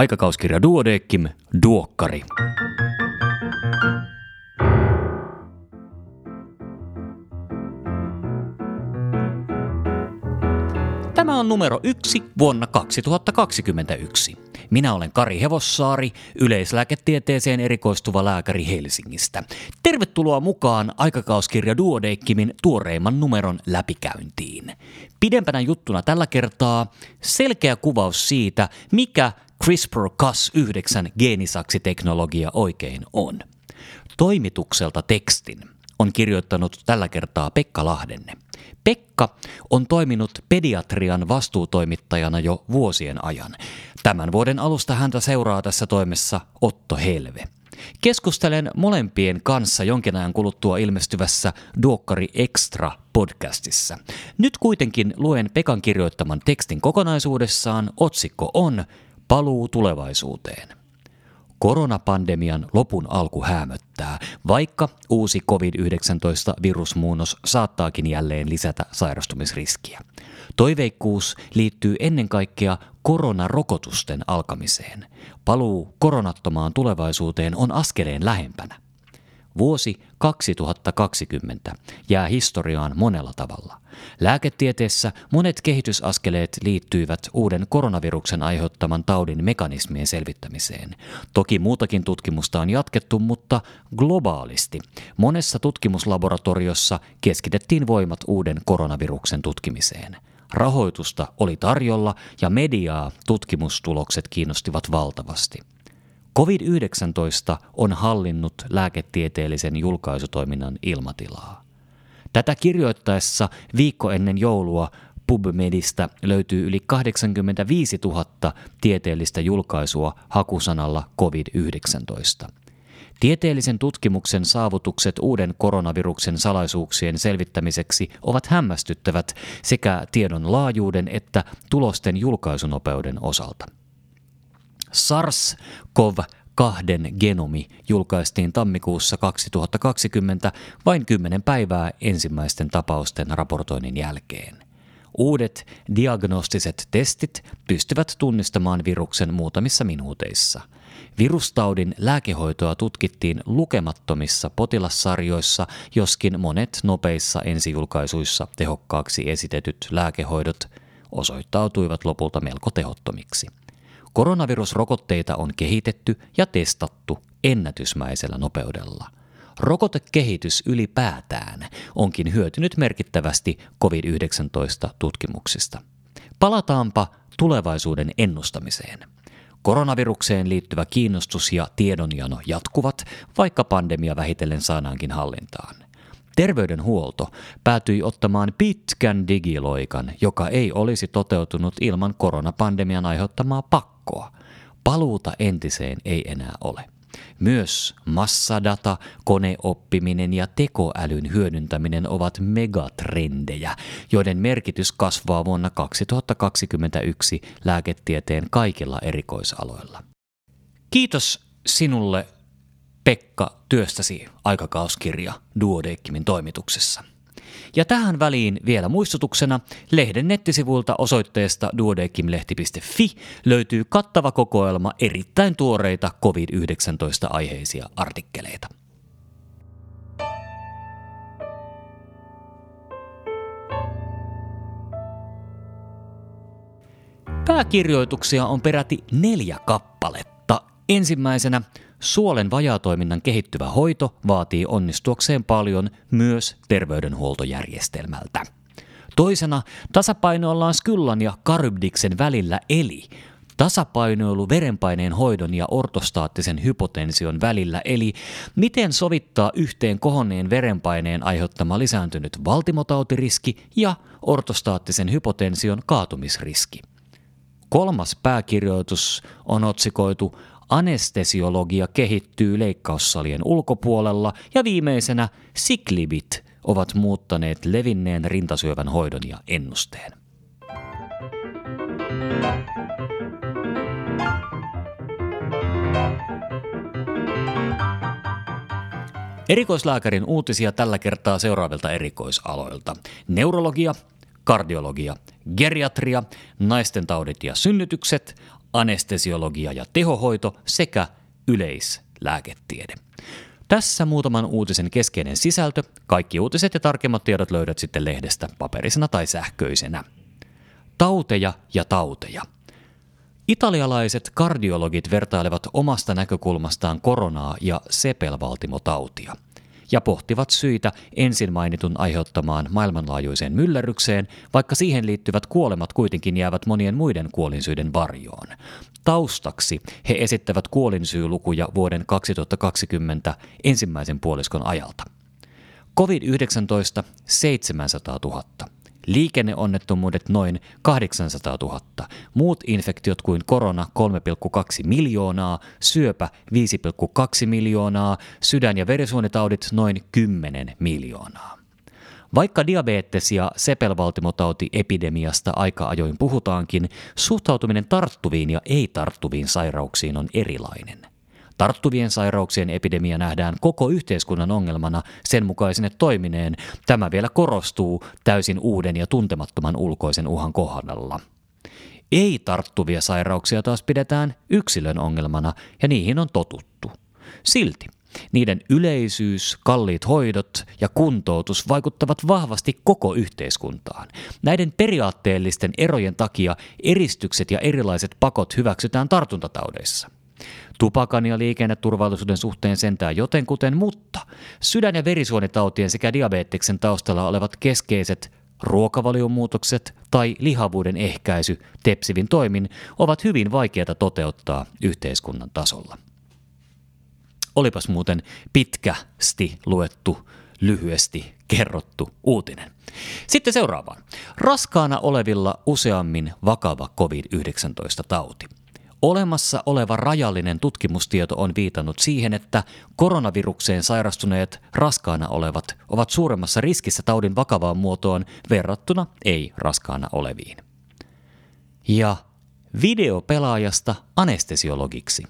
Aikakauskirja Duodeckim, Duokkari. Tämä on numero yksi vuonna 2021. Minä olen Kari Hevossaari, yleislääketieteeseen erikoistuva lääkäri Helsingistä. Tervetuloa mukaan aikakauskirja Duodeikkimin tuoreimman numeron läpikäyntiin. Pidempänä juttuna tällä kertaa selkeä kuvaus siitä, mikä CRISPR-Cas9 geenisaksiteknologia oikein on. Toimitukselta tekstin on kirjoittanut tällä kertaa Pekka Lahdenne. Pekka on toiminut pediatrian vastuutoimittajana jo vuosien ajan. Tämän vuoden alusta häntä seuraa tässä toimessa Otto Helve. Keskustelen molempien kanssa jonkin ajan kuluttua ilmestyvässä Duokkari Extra podcastissa. Nyt kuitenkin luen Pekan kirjoittaman tekstin kokonaisuudessaan. Otsikko on Paluu tulevaisuuteen. Koronapandemian lopun alku hämöttää, vaikka uusi COVID-19-virusmuunnos saattaakin jälleen lisätä sairastumisriskiä. Toiveikkuus liittyy ennen kaikkea koronarokotusten alkamiseen. Paluu koronattomaan tulevaisuuteen on askeleen lähempänä. Vuosi 2020 jää historiaan monella tavalla. Lääketieteessä monet kehitysaskeleet liittyivät uuden koronaviruksen aiheuttaman taudin mekanismien selvittämiseen. Toki muutakin tutkimusta on jatkettu, mutta globaalisti. Monessa tutkimuslaboratoriossa keskitettiin voimat uuden koronaviruksen tutkimiseen. Rahoitusta oli tarjolla ja mediaa tutkimustulokset kiinnostivat valtavasti. COVID-19 on hallinnut lääketieteellisen julkaisutoiminnan ilmatilaa. Tätä kirjoittaessa viikko ennen joulua PubMedistä löytyy yli 85 000 tieteellistä julkaisua hakusanalla COVID-19. Tieteellisen tutkimuksen saavutukset uuden koronaviruksen salaisuuksien selvittämiseksi ovat hämmästyttävät sekä tiedon laajuuden että tulosten julkaisunopeuden osalta. SARS-CoV-2 genomi julkaistiin tammikuussa 2020 vain 10 päivää ensimmäisten tapausten raportoinnin jälkeen. Uudet diagnostiset testit pystyvät tunnistamaan viruksen muutamissa minuuteissa. Virustaudin lääkehoitoa tutkittiin lukemattomissa potilassarjoissa, joskin monet nopeissa ensijulkaisuissa tehokkaaksi esitetyt lääkehoidot osoittautuivat lopulta melko tehottomiksi. Koronavirusrokotteita on kehitetty ja testattu ennätysmäisellä nopeudella. Rokotekehitys ylipäätään onkin hyötynyt merkittävästi COVID-19-tutkimuksista. Palataanpa tulevaisuuden ennustamiseen. Koronavirukseen liittyvä kiinnostus ja tiedonjano jatkuvat, vaikka pandemia vähitellen saadaankin hallintaan. Terveydenhuolto päätyi ottamaan pitkän digiloikan, joka ei olisi toteutunut ilman koronapandemian aiheuttamaa pakkoa. Paluuta entiseen ei enää ole. Myös massadata, koneoppiminen ja tekoälyn hyödyntäminen ovat megatrendejä, joiden merkitys kasvaa vuonna 2021 lääketieteen kaikilla erikoisaloilla. Kiitos sinulle Pekka työstäsi aikakauskirja Duodeckimin toimituksessa. Ja tähän väliin vielä muistutuksena, lehden nettisivuilta osoitteesta duodekimlehti.fi löytyy kattava kokoelma erittäin tuoreita COVID-19-aiheisia artikkeleita. Pääkirjoituksia on peräti neljä kappaletta. Ensimmäisenä Suolen vajaatoiminnan kehittyvä hoito vaatii onnistuakseen paljon myös terveydenhuoltojärjestelmältä. Toisena tasapainoillaan skyllan ja karybdiksen välillä eli tasapainoilu verenpaineen hoidon ja ortostaattisen hypotension välillä, eli miten sovittaa yhteen kohonneen verenpaineen aiheuttama lisääntynyt valtimotautiriski ja ortostaattisen hypotension kaatumisriski. Kolmas pääkirjoitus on otsikoitu anestesiologia kehittyy leikkaussalien ulkopuolella ja viimeisenä siklibit ovat muuttaneet levinneen rintasyövän hoidon ja ennusteen. Erikoislääkärin uutisia tällä kertaa seuraavilta erikoisaloilta. Neurologia, kardiologia, geriatria, naisten taudit ja synnytykset, anestesiologia ja tehohoito sekä yleislääketiede. Tässä muutaman uutisen keskeinen sisältö. Kaikki uutiset ja tarkemmat tiedot löydät sitten lehdestä paperisena tai sähköisenä. Tauteja ja tauteja. Italialaiset kardiologit vertailevat omasta näkökulmastaan koronaa ja sepelvaltimotautia ja pohtivat syitä ensin mainitun aiheuttamaan maailmanlaajuiseen myllerrykseen, vaikka siihen liittyvät kuolemat kuitenkin jäävät monien muiden kuolinsyiden varjoon. Taustaksi he esittävät kuolinsyylukuja vuoden 2020 ensimmäisen puoliskon ajalta. COVID-19 700 000. Liikenneonnettomuudet noin 800 000, muut infektiot kuin korona 3,2 miljoonaa, syöpä 5,2 miljoonaa, sydän- ja verisuonitaudit noin 10 miljoonaa. Vaikka diabetes- ja sepelvaltimotauti-epidemiasta aika ajoin puhutaankin, suhtautuminen tarttuviin ja ei-tarttuviin sairauksiin on erilainen. Tarttuvien sairauksien epidemia nähdään koko yhteiskunnan ongelmana sen mukaisine toimineen. Tämä vielä korostuu täysin uuden ja tuntemattoman ulkoisen uhan kohdalla. Ei-tarttuvia sairauksia taas pidetään yksilön ongelmana ja niihin on totuttu. Silti niiden yleisyys, kalliit hoidot ja kuntoutus vaikuttavat vahvasti koko yhteiskuntaan. Näiden periaatteellisten erojen takia eristykset ja erilaiset pakot hyväksytään tartuntataudeissa. Tupakan ja liikenneturvallisuuden suhteen sentään jotenkuten, mutta sydän- ja verisuonitautien sekä diabeteksen taustalla olevat keskeiset ruokavaliomuutokset tai lihavuuden ehkäisy tepsivin toimin ovat hyvin vaikeita toteuttaa yhteiskunnan tasolla. Olipas muuten pitkästi luettu, lyhyesti kerrottu uutinen. Sitten seuraavaan. Raskaana olevilla useammin vakava COVID-19-tauti. Olemassa oleva rajallinen tutkimustieto on viitannut siihen, että koronavirukseen sairastuneet raskaana olevat ovat suuremmassa riskissä taudin vakavaan muotoon verrattuna ei-raskaana oleviin. Ja videopelaajasta anestesiologiksi.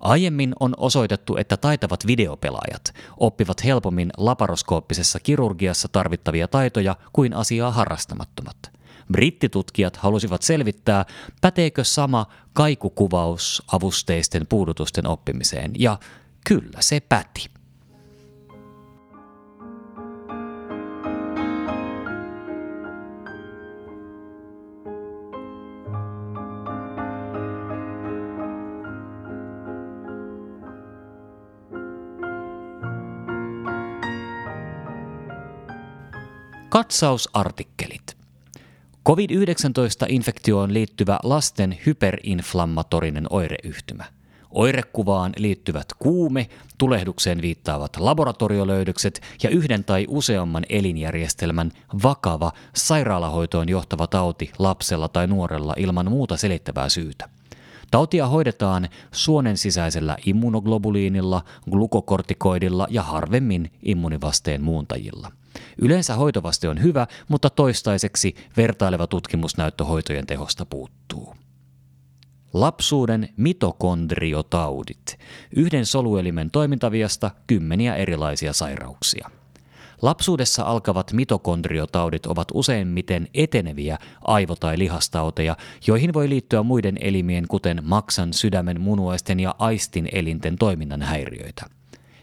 Aiemmin on osoitettu, että taitavat videopelaajat oppivat helpommin laparoskooppisessa kirurgiassa tarvittavia taitoja kuin asiaa harrastamattomat – Brittitutkijat halusivat selvittää, päteekö sama kaikukuvaus avusteisten puudutusten oppimiseen, ja kyllä se päti. Katsausartikkelit. COVID-19-infektioon liittyvä lasten hyperinflammatorinen oireyhtymä. Oirekuvaan liittyvät kuume, tulehdukseen viittaavat laboratoriolöydökset ja yhden tai useamman elinjärjestelmän vakava sairaalahoitoon johtava tauti lapsella tai nuorella ilman muuta selittävää syytä. Tautia hoidetaan suonen sisäisellä immunoglobuliinilla, glukokortikoidilla ja harvemmin immunivasteen muuntajilla. Yleensä hoitovaste on hyvä, mutta toistaiseksi vertaileva tutkimusnäyttö hoitojen tehosta puuttuu. Lapsuuden mitokondriotaudit. Yhden soluelimen toimintaviasta kymmeniä erilaisia sairauksia. Lapsuudessa alkavat mitokondriotaudit ovat useimmiten eteneviä aivo- tai lihastauteja, joihin voi liittyä muiden elimien kuten maksan, sydämen, munuaisten ja aistin elinten toiminnan häiriöitä.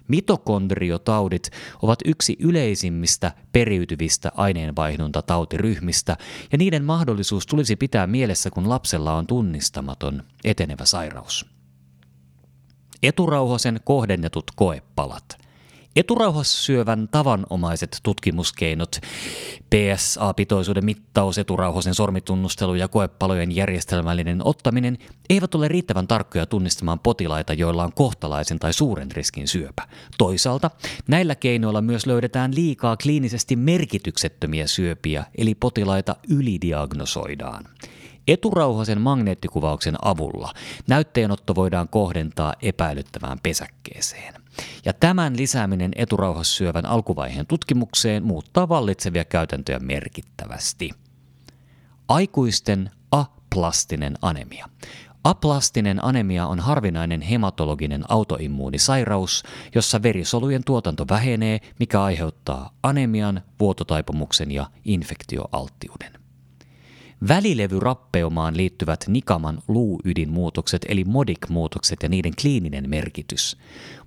Mitokondriotaudit ovat yksi yleisimmistä periytyvistä aineenvaihdunta-tautiryhmistä, ja niiden mahdollisuus tulisi pitää mielessä, kun lapsella on tunnistamaton etenevä sairaus. Eturauhasen kohdennetut koepalat – Eturauhassyövän tavanomaiset tutkimuskeinot, PSA-pitoisuuden mittaus, eturauhasen sormitunnustelu ja koepalojen järjestelmällinen ottaminen eivät ole riittävän tarkkoja tunnistamaan potilaita, joilla on kohtalaisen tai suuren riskin syöpä. Toisaalta näillä keinoilla myös löydetään liikaa kliinisesti merkityksettömiä syöpiä, eli potilaita ylidiagnosoidaan. Eturauhasen magneettikuvauksen avulla näytteenotto voidaan kohdentaa epäilyttävään pesäkkeeseen. Ja tämän lisääminen eturauhassyövän alkuvaiheen tutkimukseen muuttaa vallitsevia käytäntöjä merkittävästi. Aikuisten aplastinen anemia. Aplastinen anemia on harvinainen hematologinen autoimmuunisairaus, jossa verisolujen tuotanto vähenee, mikä aiheuttaa anemian, vuototaipumuksen ja infektioalttiuden. Välilevyrappeumaan liittyvät Nikaman luuydinmuutokset eli MODIC-muutokset ja niiden kliininen merkitys.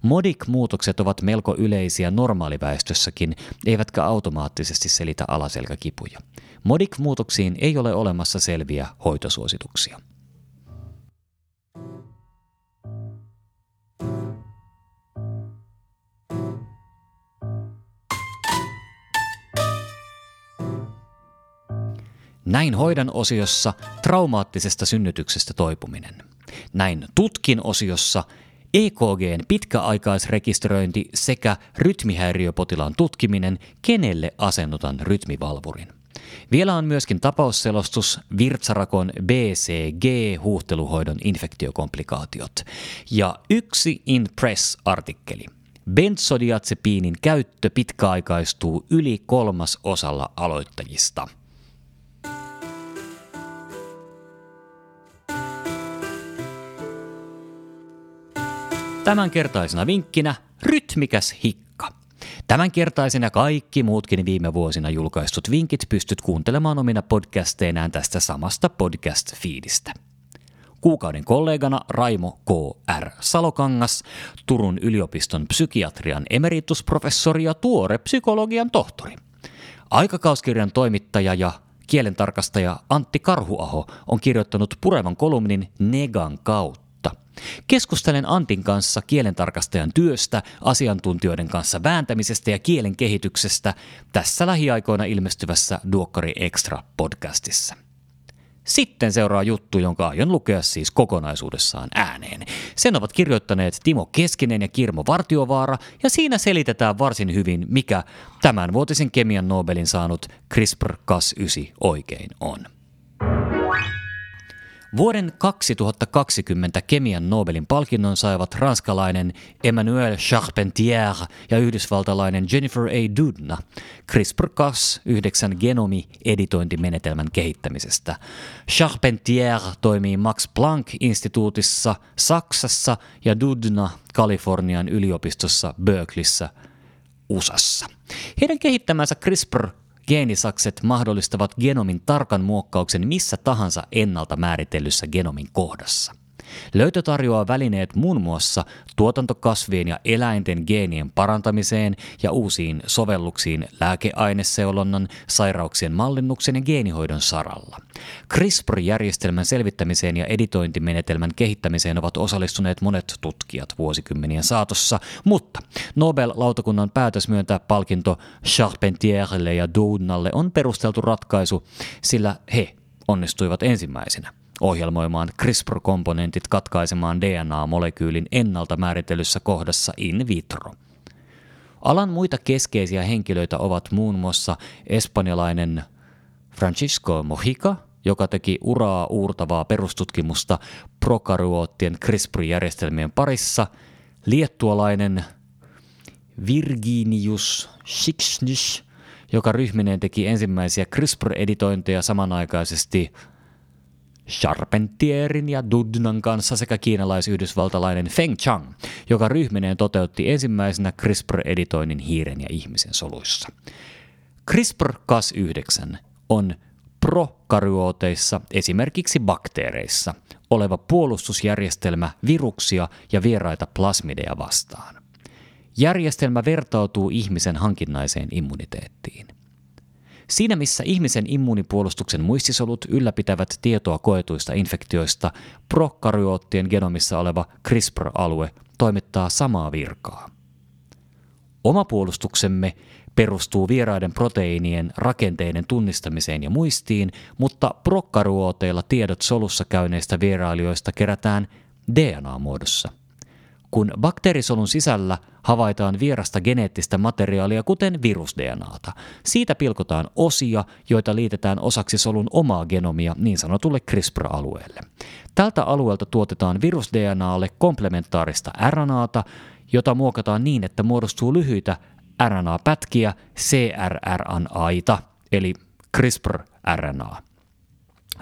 MODIC-muutokset ovat melko yleisiä normaaliväestössäkin, eivätkä automaattisesti selitä alaselkäkipuja. MODIC-muutoksiin ei ole olemassa selviä hoitosuosituksia. Näin hoidan osiossa traumaattisesta synnytyksestä toipuminen. Näin tutkin osiossa EKGn pitkäaikaisrekisteröinti sekä rytmihäiriöpotilaan tutkiminen, kenelle asennutan rytmivalvurin. Vielä on myöskin tapausselostus Virtsarakon BCG-huuhteluhoidon infektiokomplikaatiot ja yksi In Press-artikkeli. Benzodiazepiinin käyttö pitkäaikaistuu yli kolmas osalla aloittajista – Tämänkertaisena vinkkinä rytmikäs hikka. Tämänkertaisena kaikki muutkin viime vuosina julkaistut vinkit pystyt kuuntelemaan omina podcasteinään tästä samasta podcast-fiidistä. Kuukauden kollegana Raimo K.R. Salokangas, Turun yliopiston psykiatrian emeritusprofessori ja tuore psykologian tohtori. Aikakauskirjan toimittaja ja kielentarkastaja Antti Karhuaho on kirjoittanut purevan kolumnin Negan kautta Keskustelen Antin kanssa kielentarkastajan työstä, asiantuntijoiden kanssa vääntämisestä ja kielen kehityksestä tässä lähiaikoina ilmestyvässä Duokkari Extra podcastissa. Sitten seuraa juttu, jonka aion lukea siis kokonaisuudessaan ääneen. Sen ovat kirjoittaneet Timo Keskinen ja Kirmo Vartiovaara, ja siinä selitetään varsin hyvin, mikä tämän vuotisen kemian Nobelin saanut CRISPR-Cas9 oikein on. Vuoden 2020 kemian Nobelin palkinnon saivat ranskalainen Emmanuel Charpentier ja yhdysvaltalainen Jennifer A. Doudna CRISPR-Cas9 genomi-editointimenetelmän kehittämisestä. Charpentier toimii Max Planck-instituutissa Saksassa ja Doudna Kalifornian yliopistossa Berkeleyssä USAssa. Heidän kehittämänsä CRISPR Geenisakset mahdollistavat genomin tarkan muokkauksen missä tahansa ennalta määritellyssä genomin kohdassa. Löytö tarjoaa välineet muun muassa tuotantokasvien ja eläinten geenien parantamiseen ja uusiin sovelluksiin lääkeaineseulonnan, sairauksien mallinnuksen ja geenihoidon saralla. CRISPR-järjestelmän selvittämiseen ja editointimenetelmän kehittämiseen ovat osallistuneet monet tutkijat vuosikymmenien saatossa, mutta Nobel-lautakunnan päätös myöntää palkinto Charpentierille ja Doudnalle on perusteltu ratkaisu, sillä he onnistuivat ensimmäisenä ohjelmoimaan CRISPR-komponentit katkaisemaan DNA-molekyylin ennalta määritellyssä kohdassa in vitro. Alan muita keskeisiä henkilöitä ovat muun muassa espanjalainen Francisco Mojica, joka teki uraa uurtavaa perustutkimusta prokaryoottien CRISPR-järjestelmien parissa, liettualainen Virginius Schiksnish, joka ryhmineen teki ensimmäisiä CRISPR-editointeja samanaikaisesti Charpentierin ja Dudnan kanssa sekä kiinalais-yhdysvaltalainen Feng Chang, joka ryhmineen toteutti ensimmäisenä CRISPR-editoinnin hiiren ja ihmisen soluissa. CRISPR-Cas9 on prokaryooteissa, esimerkiksi bakteereissa, oleva puolustusjärjestelmä viruksia ja vieraita plasmideja vastaan. Järjestelmä vertautuu ihmisen hankinnaiseen immuniteettiin. Siinä missä ihmisen immuunipuolustuksen muistisolut ylläpitävät tietoa koetuista infektioista, prokaryoottien genomissa oleva CRISPR-alue toimittaa samaa virkaa. Oma puolustuksemme perustuu vieraiden proteiinien rakenteiden tunnistamiseen ja muistiin, mutta prokaryooteilla tiedot solussa käyneistä vierailijoista kerätään DNA-muodossa. Kun bakteerisolun sisällä havaitaan vierasta geneettistä materiaalia, kuten virus-DNAta, siitä pilkotaan osia, joita liitetään osaksi solun omaa genomia niin sanotulle CRISPR-alueelle. Tältä alueelta tuotetaan virus-DNAlle komplementaarista RNAta, jota muokataan niin, että muodostuu lyhyitä RNA-pätkiä CRRNAita, eli CRISPR-RNA.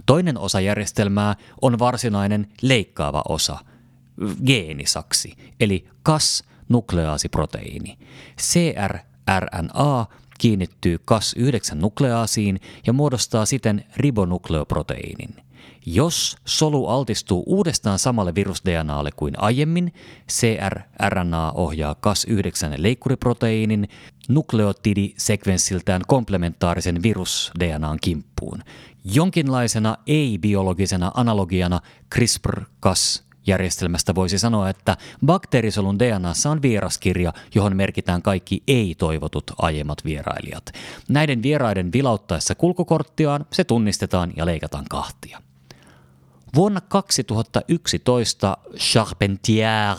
Toinen osa järjestelmää on varsinainen leikkaava osa – geenisaksi, eli kas-nukleaasiproteiini. CRRNA kiinnittyy Cas9-nukleaasiin ja muodostaa siten ribonukleoproteiinin. Jos solu altistuu uudestaan samalle virus-DNAlle kuin aiemmin, CRRNA ohjaa Cas9-leikkuriproteiinin nukleotidisekvenssiltään komplementaarisen virus-DNAn kimppuun. Jonkinlaisena ei-biologisena analogiana CRISPR-Cas järjestelmästä voisi sanoa, että bakteerisolun DNAssa on vieraskirja, johon merkitään kaikki ei-toivotut aiemmat vierailijat. Näiden vieraiden vilauttaessa kulkukorttiaan se tunnistetaan ja leikataan kahtia. Vuonna 2011 Charpentier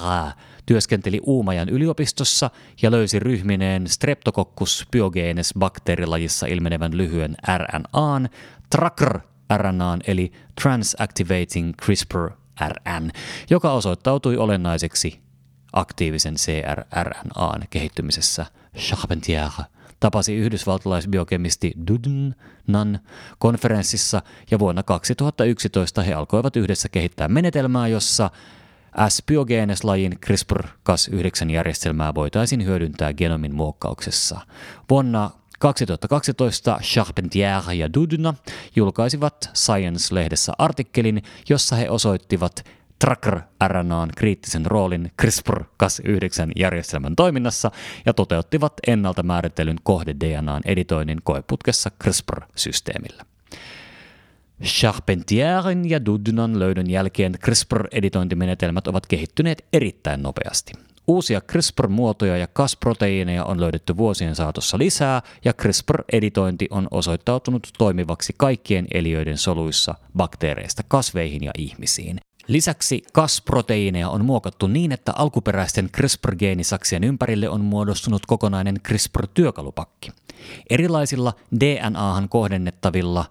työskenteli Uumajan yliopistossa ja löysi ryhmineen Streptococcus pyogenes bakteerilajissa ilmenevän lyhyen RNAn, TRACR RNAn eli Transactivating CRISPR RN, joka osoittautui olennaiseksi aktiivisen CRRNAn kehittymisessä. Charpentier tapasi yhdysvaltalaisbiokemisti Dudnan konferenssissa ja vuonna 2011 he alkoivat yhdessä kehittää menetelmää, jossa S-biogenes-lajin CRISPR-Cas9-järjestelmää voitaisiin hyödyntää genomin muokkauksessa. Vuonna 2012 Charpentier ja Dudna julkaisivat Science-lehdessä artikkelin, jossa he osoittivat Tracker-RNAn kriittisen roolin CRISPR-Cas9-järjestelmän toiminnassa ja toteuttivat ennalta määrittelyn kohde-DNAn editoinnin koeputkessa CRISPR-systeemillä. Charpentierin ja Dudnan löydön jälkeen CRISPR-editointimenetelmät ovat kehittyneet erittäin nopeasti. Uusia CRISPR-muotoja ja kasproteiineja on löydetty vuosien saatossa lisää, ja CRISPR-editointi on osoittautunut toimivaksi kaikkien eliöiden soluissa bakteereista kasveihin ja ihmisiin. Lisäksi kasproteiineja on muokattu niin, että alkuperäisten CRISPR-geenisaksien ympärille on muodostunut kokonainen CRISPR-työkalupakki. Erilaisilla DNAhan kohdennettavilla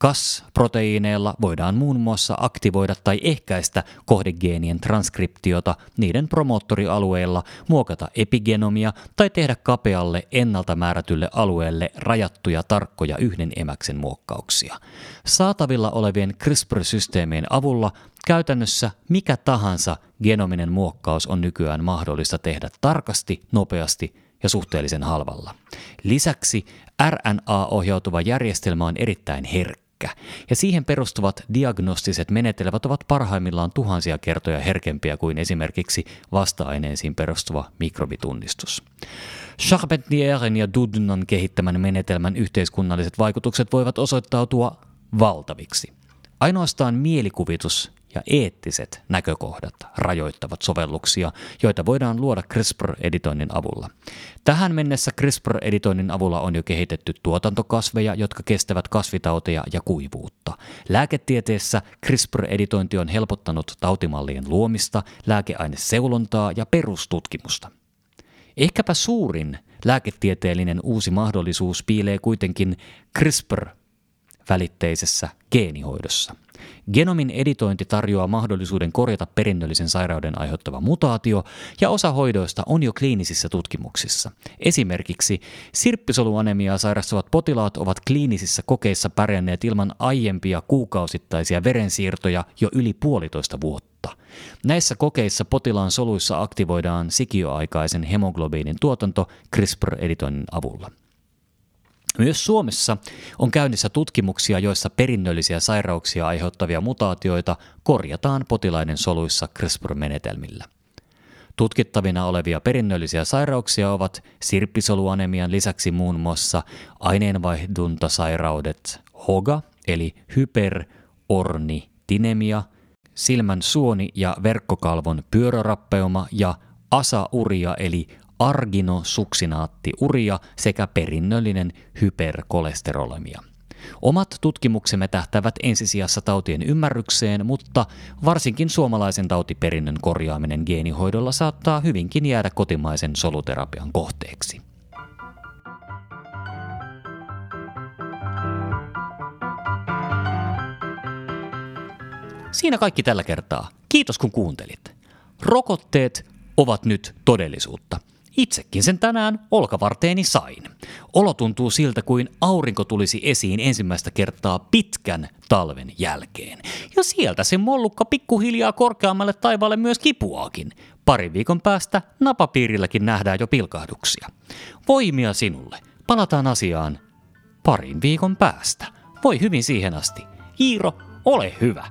Kas-proteiineilla voidaan muun muassa aktivoida tai ehkäistä kohdegeenien transkriptiota niiden promoottorialueilla, muokata epigenomia tai tehdä kapealle ennalta määrätylle alueelle rajattuja tarkkoja yhden emäksen muokkauksia. Saatavilla olevien CRISPR-systeemien avulla käytännössä mikä tahansa genominen muokkaus on nykyään mahdollista tehdä tarkasti, nopeasti ja suhteellisen halvalla. Lisäksi RNA-ohjautuva järjestelmä on erittäin herkkä herkkä, ja siihen perustuvat diagnostiset menetelmät ovat parhaimmillaan tuhansia kertoja herkempiä kuin esimerkiksi vasta-aineisiin perustuva mikrobitunnistus. Charpentierin ja Dudnan kehittämän menetelmän yhteiskunnalliset vaikutukset voivat osoittautua valtaviksi. Ainoastaan mielikuvitus ja eettiset näkökohdat rajoittavat sovelluksia, joita voidaan luoda CRISPR-editoinnin avulla. Tähän mennessä CRISPR-editoinnin avulla on jo kehitetty tuotantokasveja, jotka kestävät kasvitauteja ja kuivuutta. Lääketieteessä CRISPR-editointi on helpottanut tautimallien luomista, lääkeaineseulontaa ja perustutkimusta. Ehkäpä suurin lääketieteellinen uusi mahdollisuus piilee kuitenkin CRISPR-välitteisessä geenihoidossa – Genomin editointi tarjoaa mahdollisuuden korjata perinnöllisen sairauden aiheuttava mutaatio, ja osa hoidoista on jo kliinisissä tutkimuksissa. Esimerkiksi sirppisoluanemiaa sairastavat potilaat ovat kliinisissä kokeissa pärjänneet ilman aiempia kuukausittaisia verensiirtoja jo yli puolitoista vuotta. Näissä kokeissa potilaan soluissa aktivoidaan sikioaikaisen hemoglobiinin tuotanto CRISPR-editoinnin avulla. Myös Suomessa on käynnissä tutkimuksia, joissa perinnöllisiä sairauksia aiheuttavia mutaatioita korjataan potilaiden soluissa CRISPR-menetelmillä. Tutkittavina olevia perinnöllisiä sairauksia ovat sirppisoluanemian lisäksi muun muassa aineenvaihduntasairaudet HOGA eli hyperornitinemia, silmän suoni- ja verkkokalvon pyörörappeuma ja asauria eli arginosuksinaattiuria sekä perinnöllinen hyperkolesterolemia. Omat tutkimuksemme tähtävät ensisijassa tautien ymmärrykseen, mutta varsinkin suomalaisen tautiperinnön korjaaminen geenihoidolla saattaa hyvinkin jäädä kotimaisen soluterapian kohteeksi. Siinä kaikki tällä kertaa. Kiitos kun kuuntelit. Rokotteet ovat nyt todellisuutta. Itsekin sen tänään olkavarteeni sain. Olo tuntuu siltä kuin aurinko tulisi esiin ensimmäistä kertaa pitkän talven jälkeen. Ja sieltä se mollukka pikkuhiljaa korkeammalle taivaalle myös kipuaakin. Pari viikon päästä napapiirilläkin nähdään jo pilkahduksia. Voimia sinulle. Palataan asiaan parin viikon päästä. Voi hyvin siihen asti. Iiro, ole hyvä!